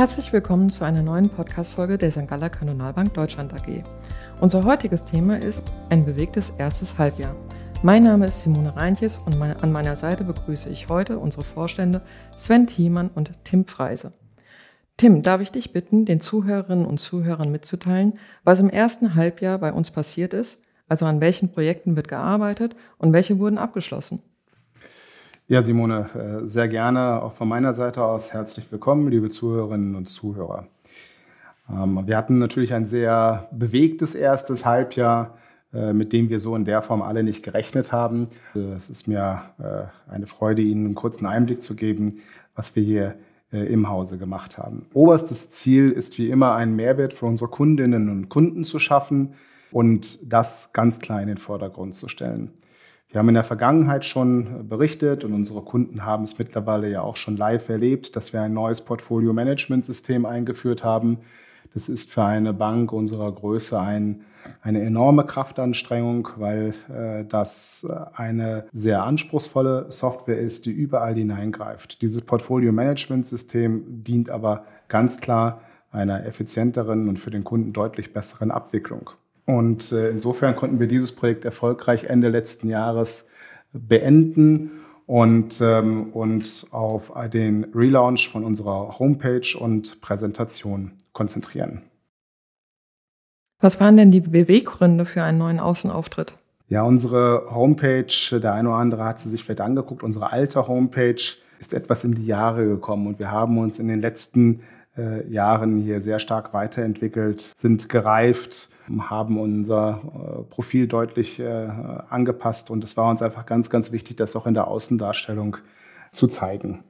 Herzlich willkommen zu einer neuen Podcast-Folge der St. Galler Kantonalbank Deutschland AG. Unser heutiges Thema ist ein bewegtes erstes Halbjahr. Mein Name ist Simone Reintjes und meine, an meiner Seite begrüße ich heute unsere Vorstände Sven Thiemann und Tim Freise. Tim, darf ich dich bitten, den Zuhörerinnen und Zuhörern mitzuteilen, was im ersten Halbjahr bei uns passiert ist, also an welchen Projekten wird gearbeitet und welche wurden abgeschlossen? Ja, Simone, äh, sehr gerne auch von meiner Seite aus herzlich willkommen, liebe Zuhörerinnen und Zuhörer. Ähm, wir hatten natürlich ein sehr bewegtes erstes Halbjahr, äh, mit dem wir so in der Form alle nicht gerechnet haben. Es ist mir äh, eine Freude, Ihnen einen kurzen Einblick zu geben, was wir hier im Hause gemacht haben. Oberstes Ziel ist wie immer, einen Mehrwert für unsere Kundinnen und Kunden zu schaffen und das ganz klar in den Vordergrund zu stellen. Wir haben in der Vergangenheit schon berichtet und unsere Kunden haben es mittlerweile ja auch schon live erlebt, dass wir ein neues Portfolio-Management-System eingeführt haben. Das ist für eine Bank unserer Größe ein, eine enorme Kraftanstrengung, weil äh, das eine sehr anspruchsvolle Software ist, die überall hineingreift. Dieses Portfolio-Management-System dient aber ganz klar einer effizienteren und für den Kunden deutlich besseren Abwicklung. Und äh, insofern konnten wir dieses Projekt erfolgreich Ende letzten Jahres beenden und ähm, uns auf den Relaunch von unserer Homepage und Präsentation konzentrieren. Was waren denn die Beweggründe für einen neuen Außenauftritt? Ja, unsere Homepage, der eine oder andere hat sie sich vielleicht angeguckt, unsere alte Homepage ist etwas in die Jahre gekommen und wir haben uns in den letzten äh, Jahren hier sehr stark weiterentwickelt, sind gereift, haben unser äh, Profil deutlich äh, angepasst und es war uns einfach ganz, ganz wichtig, das auch in der Außendarstellung zu zeigen.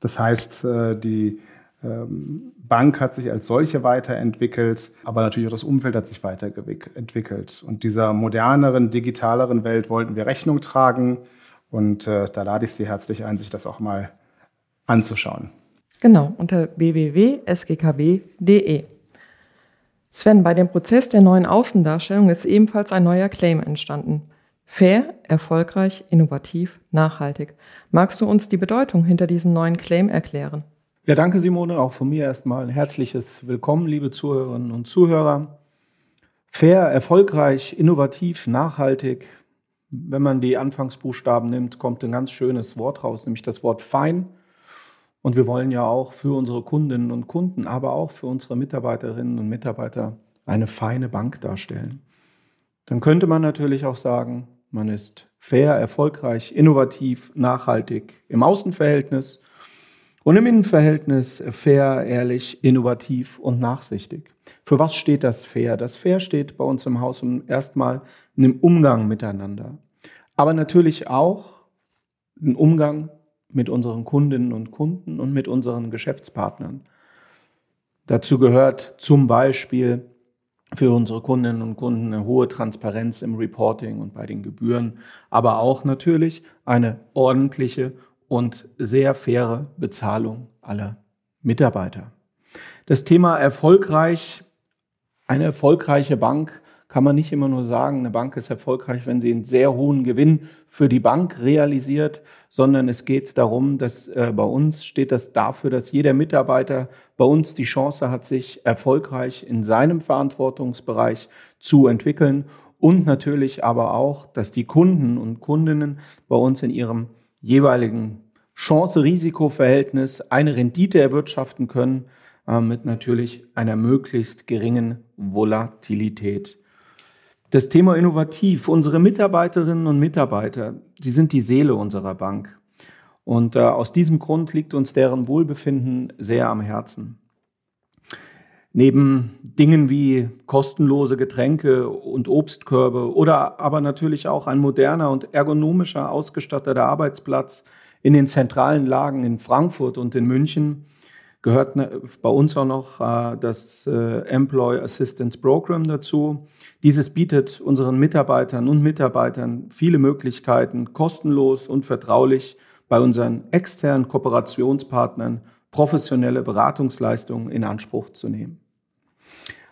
Das heißt, äh, die ähm, Bank hat sich als solche weiterentwickelt, aber natürlich auch das Umfeld hat sich weiterentwickelt. Und dieser moderneren, digitaleren Welt wollten wir Rechnung tragen. Und da lade ich Sie herzlich ein, sich das auch mal anzuschauen. Genau, unter www.sgkb.de. Sven, bei dem Prozess der neuen Außendarstellung ist ebenfalls ein neuer Claim entstanden. Fair, erfolgreich, innovativ, nachhaltig. Magst du uns die Bedeutung hinter diesem neuen Claim erklären? Ja, danke Simone, auch von mir erstmal ein herzliches Willkommen, liebe Zuhörerinnen und Zuhörer. Fair, erfolgreich, innovativ, nachhaltig. Wenn man die Anfangsbuchstaben nimmt, kommt ein ganz schönes Wort raus, nämlich das Wort fein. Und wir wollen ja auch für unsere Kundinnen und Kunden, aber auch für unsere Mitarbeiterinnen und Mitarbeiter eine feine Bank darstellen. Dann könnte man natürlich auch sagen, man ist fair, erfolgreich, innovativ, nachhaltig im Außenverhältnis und im Innenverhältnis fair, ehrlich, innovativ und nachsichtig. Für was steht das fair? Das fair steht bei uns im Haus erstmal in dem Umgang miteinander, aber natürlich auch ein Umgang mit unseren Kundinnen und Kunden und mit unseren Geschäftspartnern. Dazu gehört zum Beispiel für unsere Kundinnen und Kunden eine hohe Transparenz im Reporting und bei den Gebühren, aber auch natürlich eine ordentliche und sehr faire Bezahlung aller Mitarbeiter. Das Thema erfolgreich, eine erfolgreiche Bank kann man nicht immer nur sagen, eine Bank ist erfolgreich, wenn sie einen sehr hohen Gewinn für die Bank realisiert, sondern es geht darum, dass äh, bei uns steht das dafür, dass jeder Mitarbeiter bei uns die Chance hat, sich erfolgreich in seinem Verantwortungsbereich zu entwickeln und natürlich aber auch, dass die Kunden und Kundinnen bei uns in ihrem jeweiligen Chance-Risiko-Verhältnis eine Rendite erwirtschaften können, äh, mit natürlich einer möglichst geringen Volatilität. Das Thema innovativ. Unsere Mitarbeiterinnen und Mitarbeiter, die sind die Seele unserer Bank. Und äh, aus diesem Grund liegt uns deren Wohlbefinden sehr am Herzen. Neben Dingen wie kostenlose Getränke und Obstkörbe oder aber natürlich auch ein moderner und ergonomischer ausgestatteter Arbeitsplatz in den zentralen Lagen in Frankfurt und in München gehört ne, bei uns auch noch äh, das äh, Employee Assistance Program dazu. Dieses bietet unseren Mitarbeitern und Mitarbeitern viele Möglichkeiten, kostenlos und vertraulich bei unseren externen Kooperationspartnern professionelle Beratungsleistungen in Anspruch zu nehmen.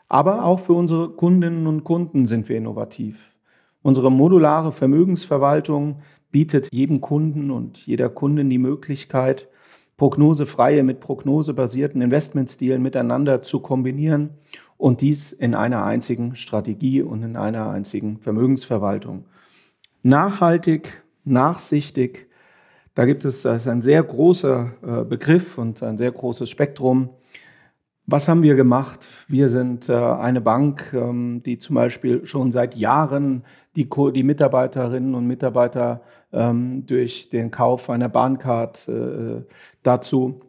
Aber auch für unsere Kundinnen und Kunden sind wir innovativ. Unsere modulare Vermögensverwaltung bietet jedem Kunden und jeder Kundin die Möglichkeit, prognosefreie mit prognosebasierten Investmentstilen miteinander zu kombinieren und dies in einer einzigen Strategie und in einer einzigen Vermögensverwaltung. Nachhaltig, nachsichtig, da gibt es das ein sehr großer äh, Begriff und ein sehr großes Spektrum. Was haben wir gemacht? Wir sind äh, eine Bank, ähm, die zum Beispiel schon seit Jahren die, die Mitarbeiterinnen und Mitarbeiter durch den Kauf einer Bahncard äh, dazu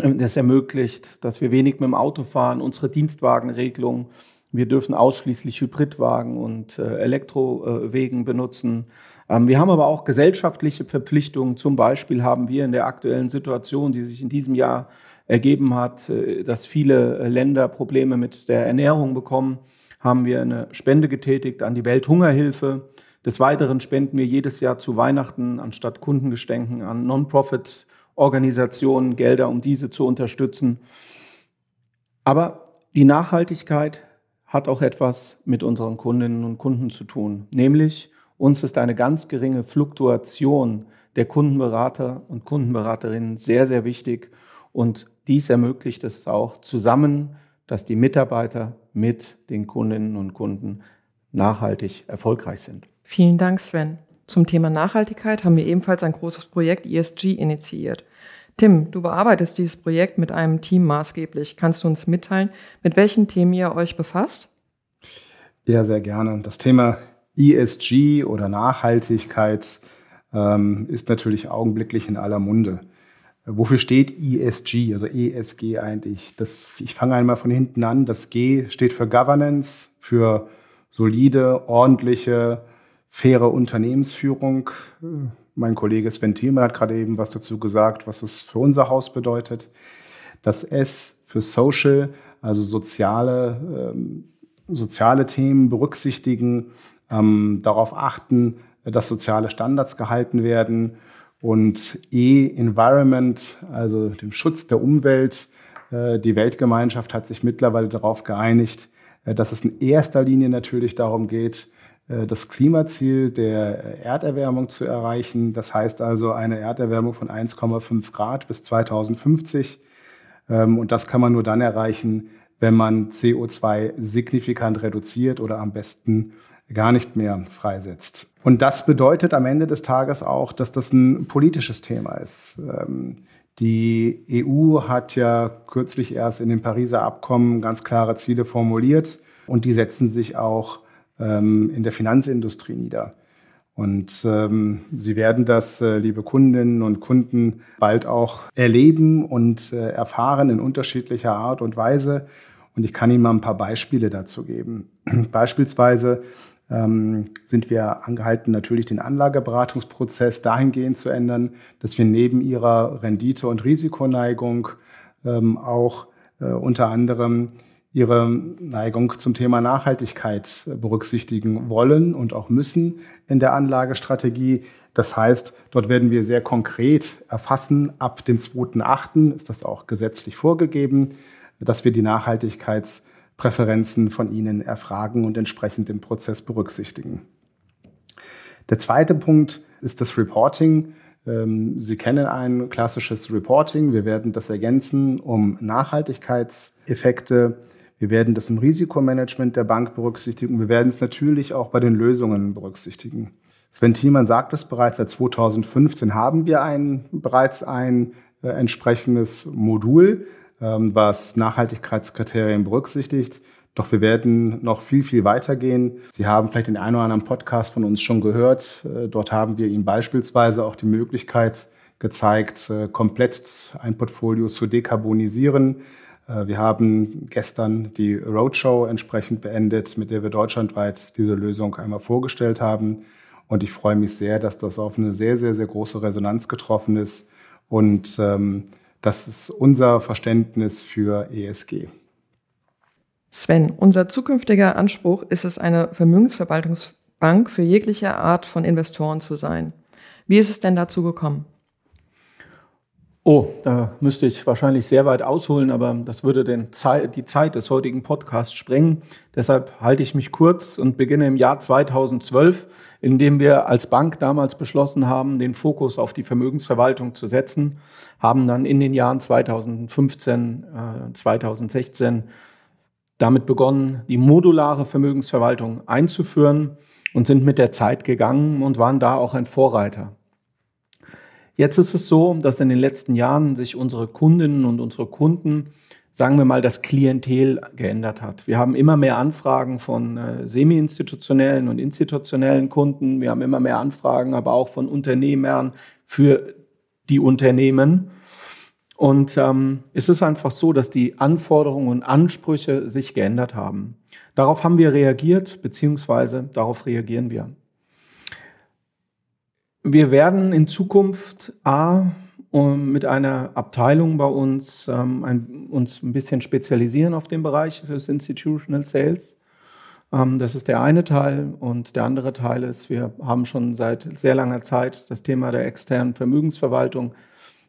äh, das ermöglicht, dass wir wenig mit dem Auto fahren, unsere Dienstwagenregelung. Wir dürfen ausschließlich Hybridwagen und äh, Elektrowegen benutzen. Ähm, wir haben aber auch gesellschaftliche Verpflichtungen. Zum Beispiel haben wir in der aktuellen Situation, die sich in diesem Jahr ergeben hat, äh, dass viele Länder Probleme mit der Ernährung bekommen, haben wir eine Spende getätigt an die Welthungerhilfe. Des Weiteren spenden wir jedes Jahr zu Weihnachten anstatt Kundengeschenken an Non-Profit-Organisationen Gelder, um diese zu unterstützen. Aber die Nachhaltigkeit hat auch etwas mit unseren Kundinnen und Kunden zu tun. Nämlich uns ist eine ganz geringe Fluktuation der Kundenberater und Kundenberaterinnen sehr, sehr wichtig. Und dies ermöglicht es auch zusammen, dass die Mitarbeiter mit den Kundinnen und Kunden nachhaltig erfolgreich sind. Vielen Dank, Sven. Zum Thema Nachhaltigkeit haben wir ebenfalls ein großes Projekt ESG initiiert. Tim, du bearbeitest dieses Projekt mit einem Team maßgeblich. Kannst du uns mitteilen, mit welchen Themen ihr euch befasst? Ja, sehr gerne. Das Thema ESG oder Nachhaltigkeit ähm, ist natürlich augenblicklich in aller Munde. Wofür steht ESG, also ESG eigentlich? Das, ich fange einmal von hinten an. Das G steht für Governance, für solide, ordentliche, faire Unternehmensführung. Mein Kollege Sven Thielmann hat gerade eben was dazu gesagt, was es für unser Haus bedeutet. Das S für Social, also soziale, ähm, soziale Themen berücksichtigen, ähm, darauf achten, dass soziale Standards gehalten werden und E, Environment, also dem Schutz der Umwelt. Äh, die Weltgemeinschaft hat sich mittlerweile darauf geeinigt, äh, dass es in erster Linie natürlich darum geht, das Klimaziel der Erderwärmung zu erreichen. Das heißt also eine Erderwärmung von 1,5 Grad bis 2050. Ähm, und das kann man nur dann erreichen, wenn man CO2 signifikant reduziert oder am besten gar nicht mehr freisetzt. Und das bedeutet am Ende des Tages auch, dass das ein politisches Thema ist. Ähm, die EU hat ja kürzlich erst in dem Pariser Abkommen ganz klare Ziele formuliert und die setzen sich auch in der Finanzindustrie nieder. Und ähm, Sie werden das, äh, liebe Kundinnen und Kunden, bald auch erleben und äh, erfahren in unterschiedlicher Art und Weise. Und ich kann Ihnen mal ein paar Beispiele dazu geben. Beispielsweise ähm, sind wir angehalten, natürlich den Anlageberatungsprozess dahingehend zu ändern, dass wir neben ihrer Rendite- und Risikoneigung ähm, auch äh, unter anderem ihre Neigung zum Thema Nachhaltigkeit berücksichtigen wollen und auch müssen in der Anlagestrategie. Das heißt, dort werden wir sehr konkret erfassen, ab dem 2.8. ist das auch gesetzlich vorgegeben, dass wir die Nachhaltigkeits- Präferenzen von Ihnen erfragen und entsprechend im Prozess berücksichtigen. Der zweite Punkt ist das Reporting. Ähm, Sie kennen ein klassisches Reporting. Wir werden das ergänzen um Nachhaltigkeitseffekte. Wir werden das im Risikomanagement der Bank berücksichtigen. Wir werden es natürlich auch bei den Lösungen berücksichtigen. Sven Thiemann sagt es bereits, seit 2015 haben wir ein, bereits ein äh, entsprechendes Modul, ähm, was Nachhaltigkeitskriterien berücksichtigt. Doch wir werden noch viel, viel weiter gehen. Sie haben vielleicht den einen oder anderen Podcast von uns schon gehört. Äh, dort haben wir Ihnen beispielsweise auch die Möglichkeit gezeigt, äh, komplett ein Portfolio zu dekarbonisieren. Äh, wir haben gestern die Roadshow entsprechend beendet, mit der wir deutschlandweit diese Lösung einmal vorgestellt haben. Und ich freue mich sehr, dass das auf eine sehr, sehr, sehr große Resonanz getroffen ist. Und ähm, das ist unser Verständnis für ESG. Sven, unser zukünftiger Anspruch ist es, eine Vermögensverwaltungsbank für jegliche Art von Investoren zu sein. Wie ist es denn dazu gekommen? Oh, da müsste ich wahrscheinlich sehr weit ausholen, aber das würde den Ze die Zeit des heutigen Podcasts sprengen. Deshalb halte ich mich kurz und beginne im Jahr 2012, in dem wir als Bank damals beschlossen haben, den Fokus auf die Vermögensverwaltung zu setzen, haben dann in den Jahren 2015, äh, 2016 damit begonnen, die modulare Vermögensverwaltung einzuführen und sind mit der Zeit gegangen und waren da auch ein Vorreiter. Jetzt ist es so, dass in den letzten Jahren sich unsere Kundinnen und unsere Kunden, sagen wir mal, das Klientel geändert hat. Wir haben immer mehr Anfragen von äh, semi-institutionellen und institutionellen Kunden. Wir haben immer mehr Anfragen, aber auch von Unternehmern für die Unternehmen. Und ähm, es ist einfach so, dass die Anforderungen und Ansprüche sich geändert haben. Darauf haben wir reagiert, beziehungsweise darauf reagieren wir. Wir werden in Zukunft A, mit einer Abteilung bei uns ähm, ein, uns ein bisschen spezialisieren auf den Bereich des Institutional Sales. Ähm, das ist der eine Teil. Und der andere Teil ist, wir haben schon seit sehr langer Zeit das Thema der externen Vermögensverwaltung,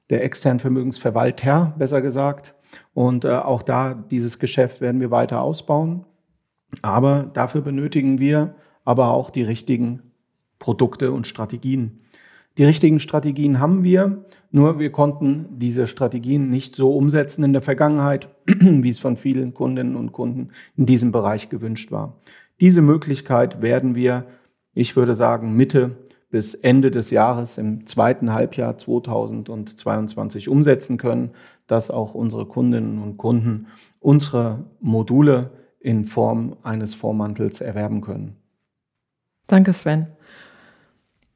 der externen Vermögensverwalter, besser gesagt. Und äh, auch da, dieses Geschäft werden wir weiter ausbauen. Aber dafür benötigen wir aber auch die richtigen Produkte und Strategien. Die richtigen Strategien haben wir, nur wir konnten diese Strategien nicht so umsetzen in der Vergangenheit, wie es von vielen Kundinnen und Kunden in diesem Bereich gewünscht war. Diese Möglichkeit werden wir, ich würde sagen, Mitte bis Ende des Jahres im zweiten Halbjahr 2022 umsetzen können, dass auch unsere Kundinnen und Kunden unsere Module in Form eines Vormantels erwerben können. Danke, Sven.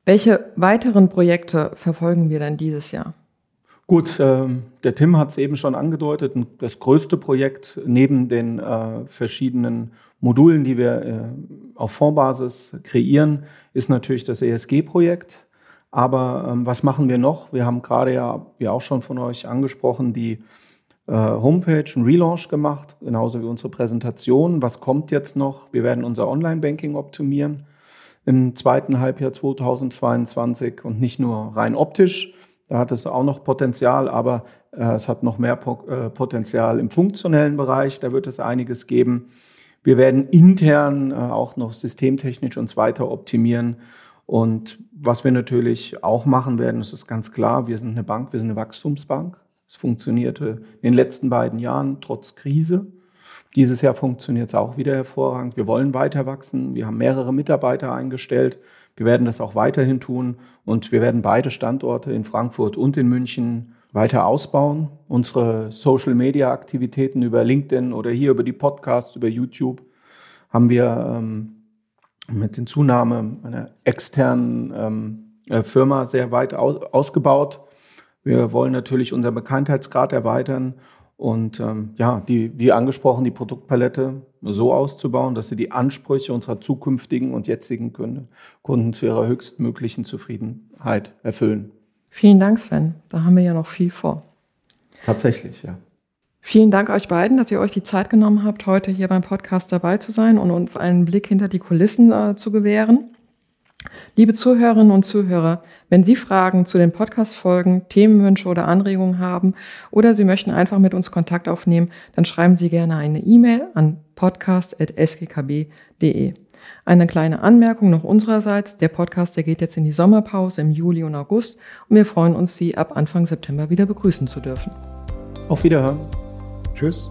Welche weiteren Projekte verfolgen wir denn dieses Jahr? Gut, äh, der Tim hat es eben schon angedeutet. Das größte Projekt neben den äh, verschiedenen Modulen, die wir äh, auf Fondsbasis kreieren, ist natürlich das ESG-Projekt. Aber ähm, was machen wir noch? Wir haben gerade ja, wie auch schon von euch angesprochen, die äh, Homepage, einen Relaunch gemacht, genauso wie unsere Präsentation. Was kommt jetzt noch? Wir werden unser Online-Banking optimieren im zweiten Halbjahr 2022 und nicht nur rein optisch. Da hat es auch noch Potenzial, aber äh, es hat noch mehr po äh, Potenzial im funktionellen Bereich. Da wird es einiges geben. Wir werden intern äh, auch noch systemtechnisch uns weiter optimieren. Und was wir natürlich auch machen werden, das ist ganz klar, wir sind eine Bank, wir sind eine Wachstumsbank. Es funktionierte in den letzten beiden Jahren trotz Krise. Dieses Jahr funktioniert es auch wieder hervorragend. Wir wollen weiter wachsen. Wir haben mehrere Mitarbeiter eingestellt. Wir werden das auch weiterhin tun und wir werden beide Standorte in Frankfurt und in München weiter ausbauen. Unsere Social-Media-Aktivitäten über LinkedIn oder hier über die Podcasts, über YouTube haben wir ähm, mit der Zunahme einer externen ähm, äh, Firma sehr weit aus ausgebaut. Wir wollen natürlich unseren Bekanntheitsgrad erweitern und ähm, ja, die, wie angesprochen, die Produktpalette so auszubauen, dass sie die Ansprüche unserer zukünftigen und jetzigen Kunden, Kunden zu ihrer höchstmöglichen Zufriedenheit erfüllen. Vielen Dank, Sven. Da haben wir ja noch viel vor. Tatsächlich, ja. Vielen Dank euch beiden, dass ihr euch die Zeit genommen habt, heute hier beim Podcast dabei zu sein und uns einen Blick hinter die Kulissen äh, zu gewähren. Liebe Zuhörerinnen und Zuhörer, wenn Sie Fragen zu den Podcast-Folgen, Themenwünsche oder Anregungen haben oder Sie möchten einfach mit uns Kontakt aufnehmen, dann schreiben Sie gerne eine E-Mail an podcast.sgkb.de. Eine kleine Anmerkung noch unsererseits. Der Podcast, der geht jetzt in die Sommerpause im Juli und August und wir freuen uns, Sie ab Anfang September wieder begrüßen zu dürfen. Auf Wiederhören. Tschüss.